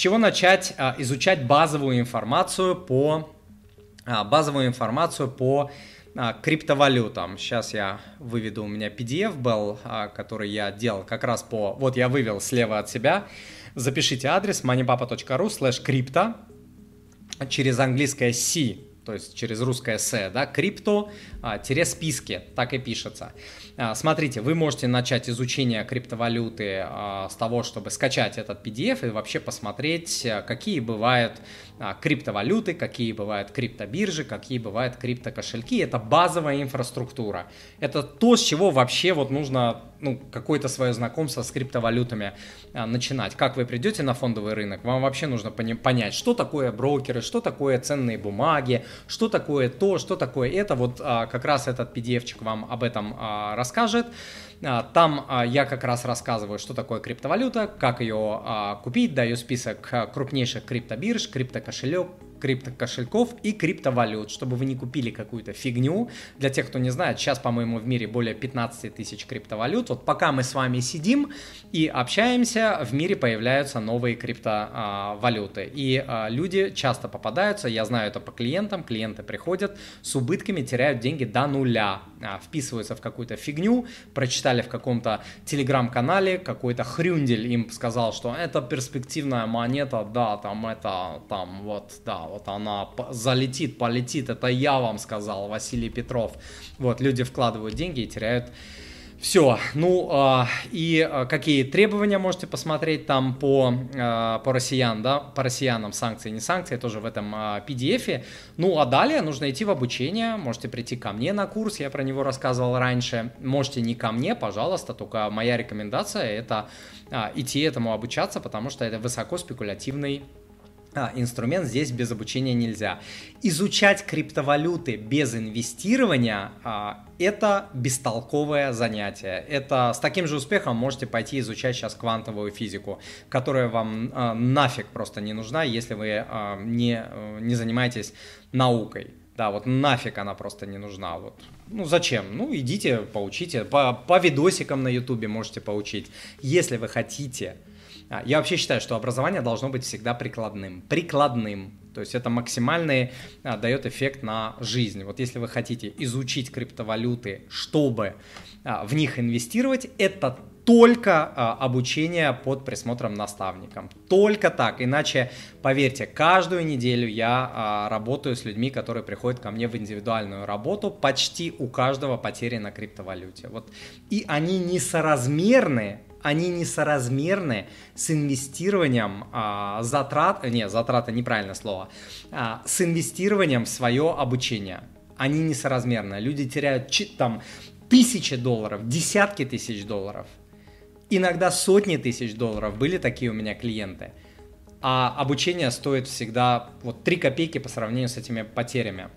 чего начать а, изучать базовую информацию по а, базовую информацию по а, криптовалютам. Сейчас я выведу, у меня PDF был, который я делал как раз по... Вот я вывел слева от себя. Запишите адрес moneypapa.ru slash крипто через английское C, то есть через русское «с», да, крипто-списки, так и пишется. А, смотрите, вы можете начать изучение криптовалюты а, с того, чтобы скачать этот PDF и вообще посмотреть, а, какие бывают криптовалюты, какие бывают криптобиржи, какие бывают криптокошельки. Это базовая инфраструктура. Это то, с чего вообще вот нужно ну, какое-то свое знакомство с криптовалютами начинать. Как вы придете на фондовый рынок, вам вообще нужно понять, что такое брокеры, что такое ценные бумаги, что такое то, что такое это. Вот как раз этот PDF-чик вам об этом расскажет. А, там а, я как раз рассказываю, что такое криптовалюта, как ее а, купить, даю список крупнейших криптобирж, криптокошелек, криптокошельков и криптовалют, чтобы вы не купили какую-то фигню. Для тех, кто не знает, сейчас, по-моему, в мире более 15 тысяч криптовалют. Вот пока мы с вами сидим и общаемся, в мире появляются новые криптовалюты. И а, люди часто попадаются, я знаю это по клиентам, клиенты приходят с убытками, теряют деньги до нуля, а, вписываются в какую-то фигню, прочитали в каком-то телеграм-канале, какой-то хрюндель им сказал, что это перспективная монета, да, там это, там вот, да, вот она залетит, полетит, это я вам сказал, Василий Петров. Вот, люди вкладывают деньги и теряют все. Ну э, и э, какие требования можете посмотреть там по, э, по россиян, да, по россиянам санкции, не санкции, тоже в этом э, PDF. Ну а далее нужно идти в обучение, можете прийти ко мне на курс, я про него рассказывал раньше. Можете не ко мне, пожалуйста, только моя рекомендация это э, идти этому обучаться, потому что это высоко спекулятивный а, инструмент здесь без обучения нельзя. Изучать криптовалюты без инвестирования а, это бестолковое занятие. Это с таким же успехом можете пойти изучать сейчас квантовую физику, которая вам а, нафиг просто не нужна, если вы не, не занимаетесь наукой. Да, вот нафиг она просто не нужна. Вот. Ну зачем? Ну идите, поучите. По, по видосикам на ютубе можете поучить. Если вы хотите я вообще считаю, что образование должно быть всегда прикладным. Прикладным. То есть это максимальный а, дает эффект на жизнь. Вот если вы хотите изучить криптовалюты, чтобы а, в них инвестировать, это только а, обучение под присмотром наставником. Только так. Иначе, поверьте, каждую неделю я а, работаю с людьми, которые приходят ко мне в индивидуальную работу. Почти у каждого потери на криптовалюте. Вот. И они несоразмерны они несоразмерны с инвестированием а, затрат, не, затраты неправильное слово, а, с инвестированием в свое обучение. Они несоразмерны. Люди теряют там тысячи долларов, десятки тысяч долларов, иногда сотни тысяч долларов. Были такие у меня клиенты. А обучение стоит всегда вот 3 копейки по сравнению с этими потерями.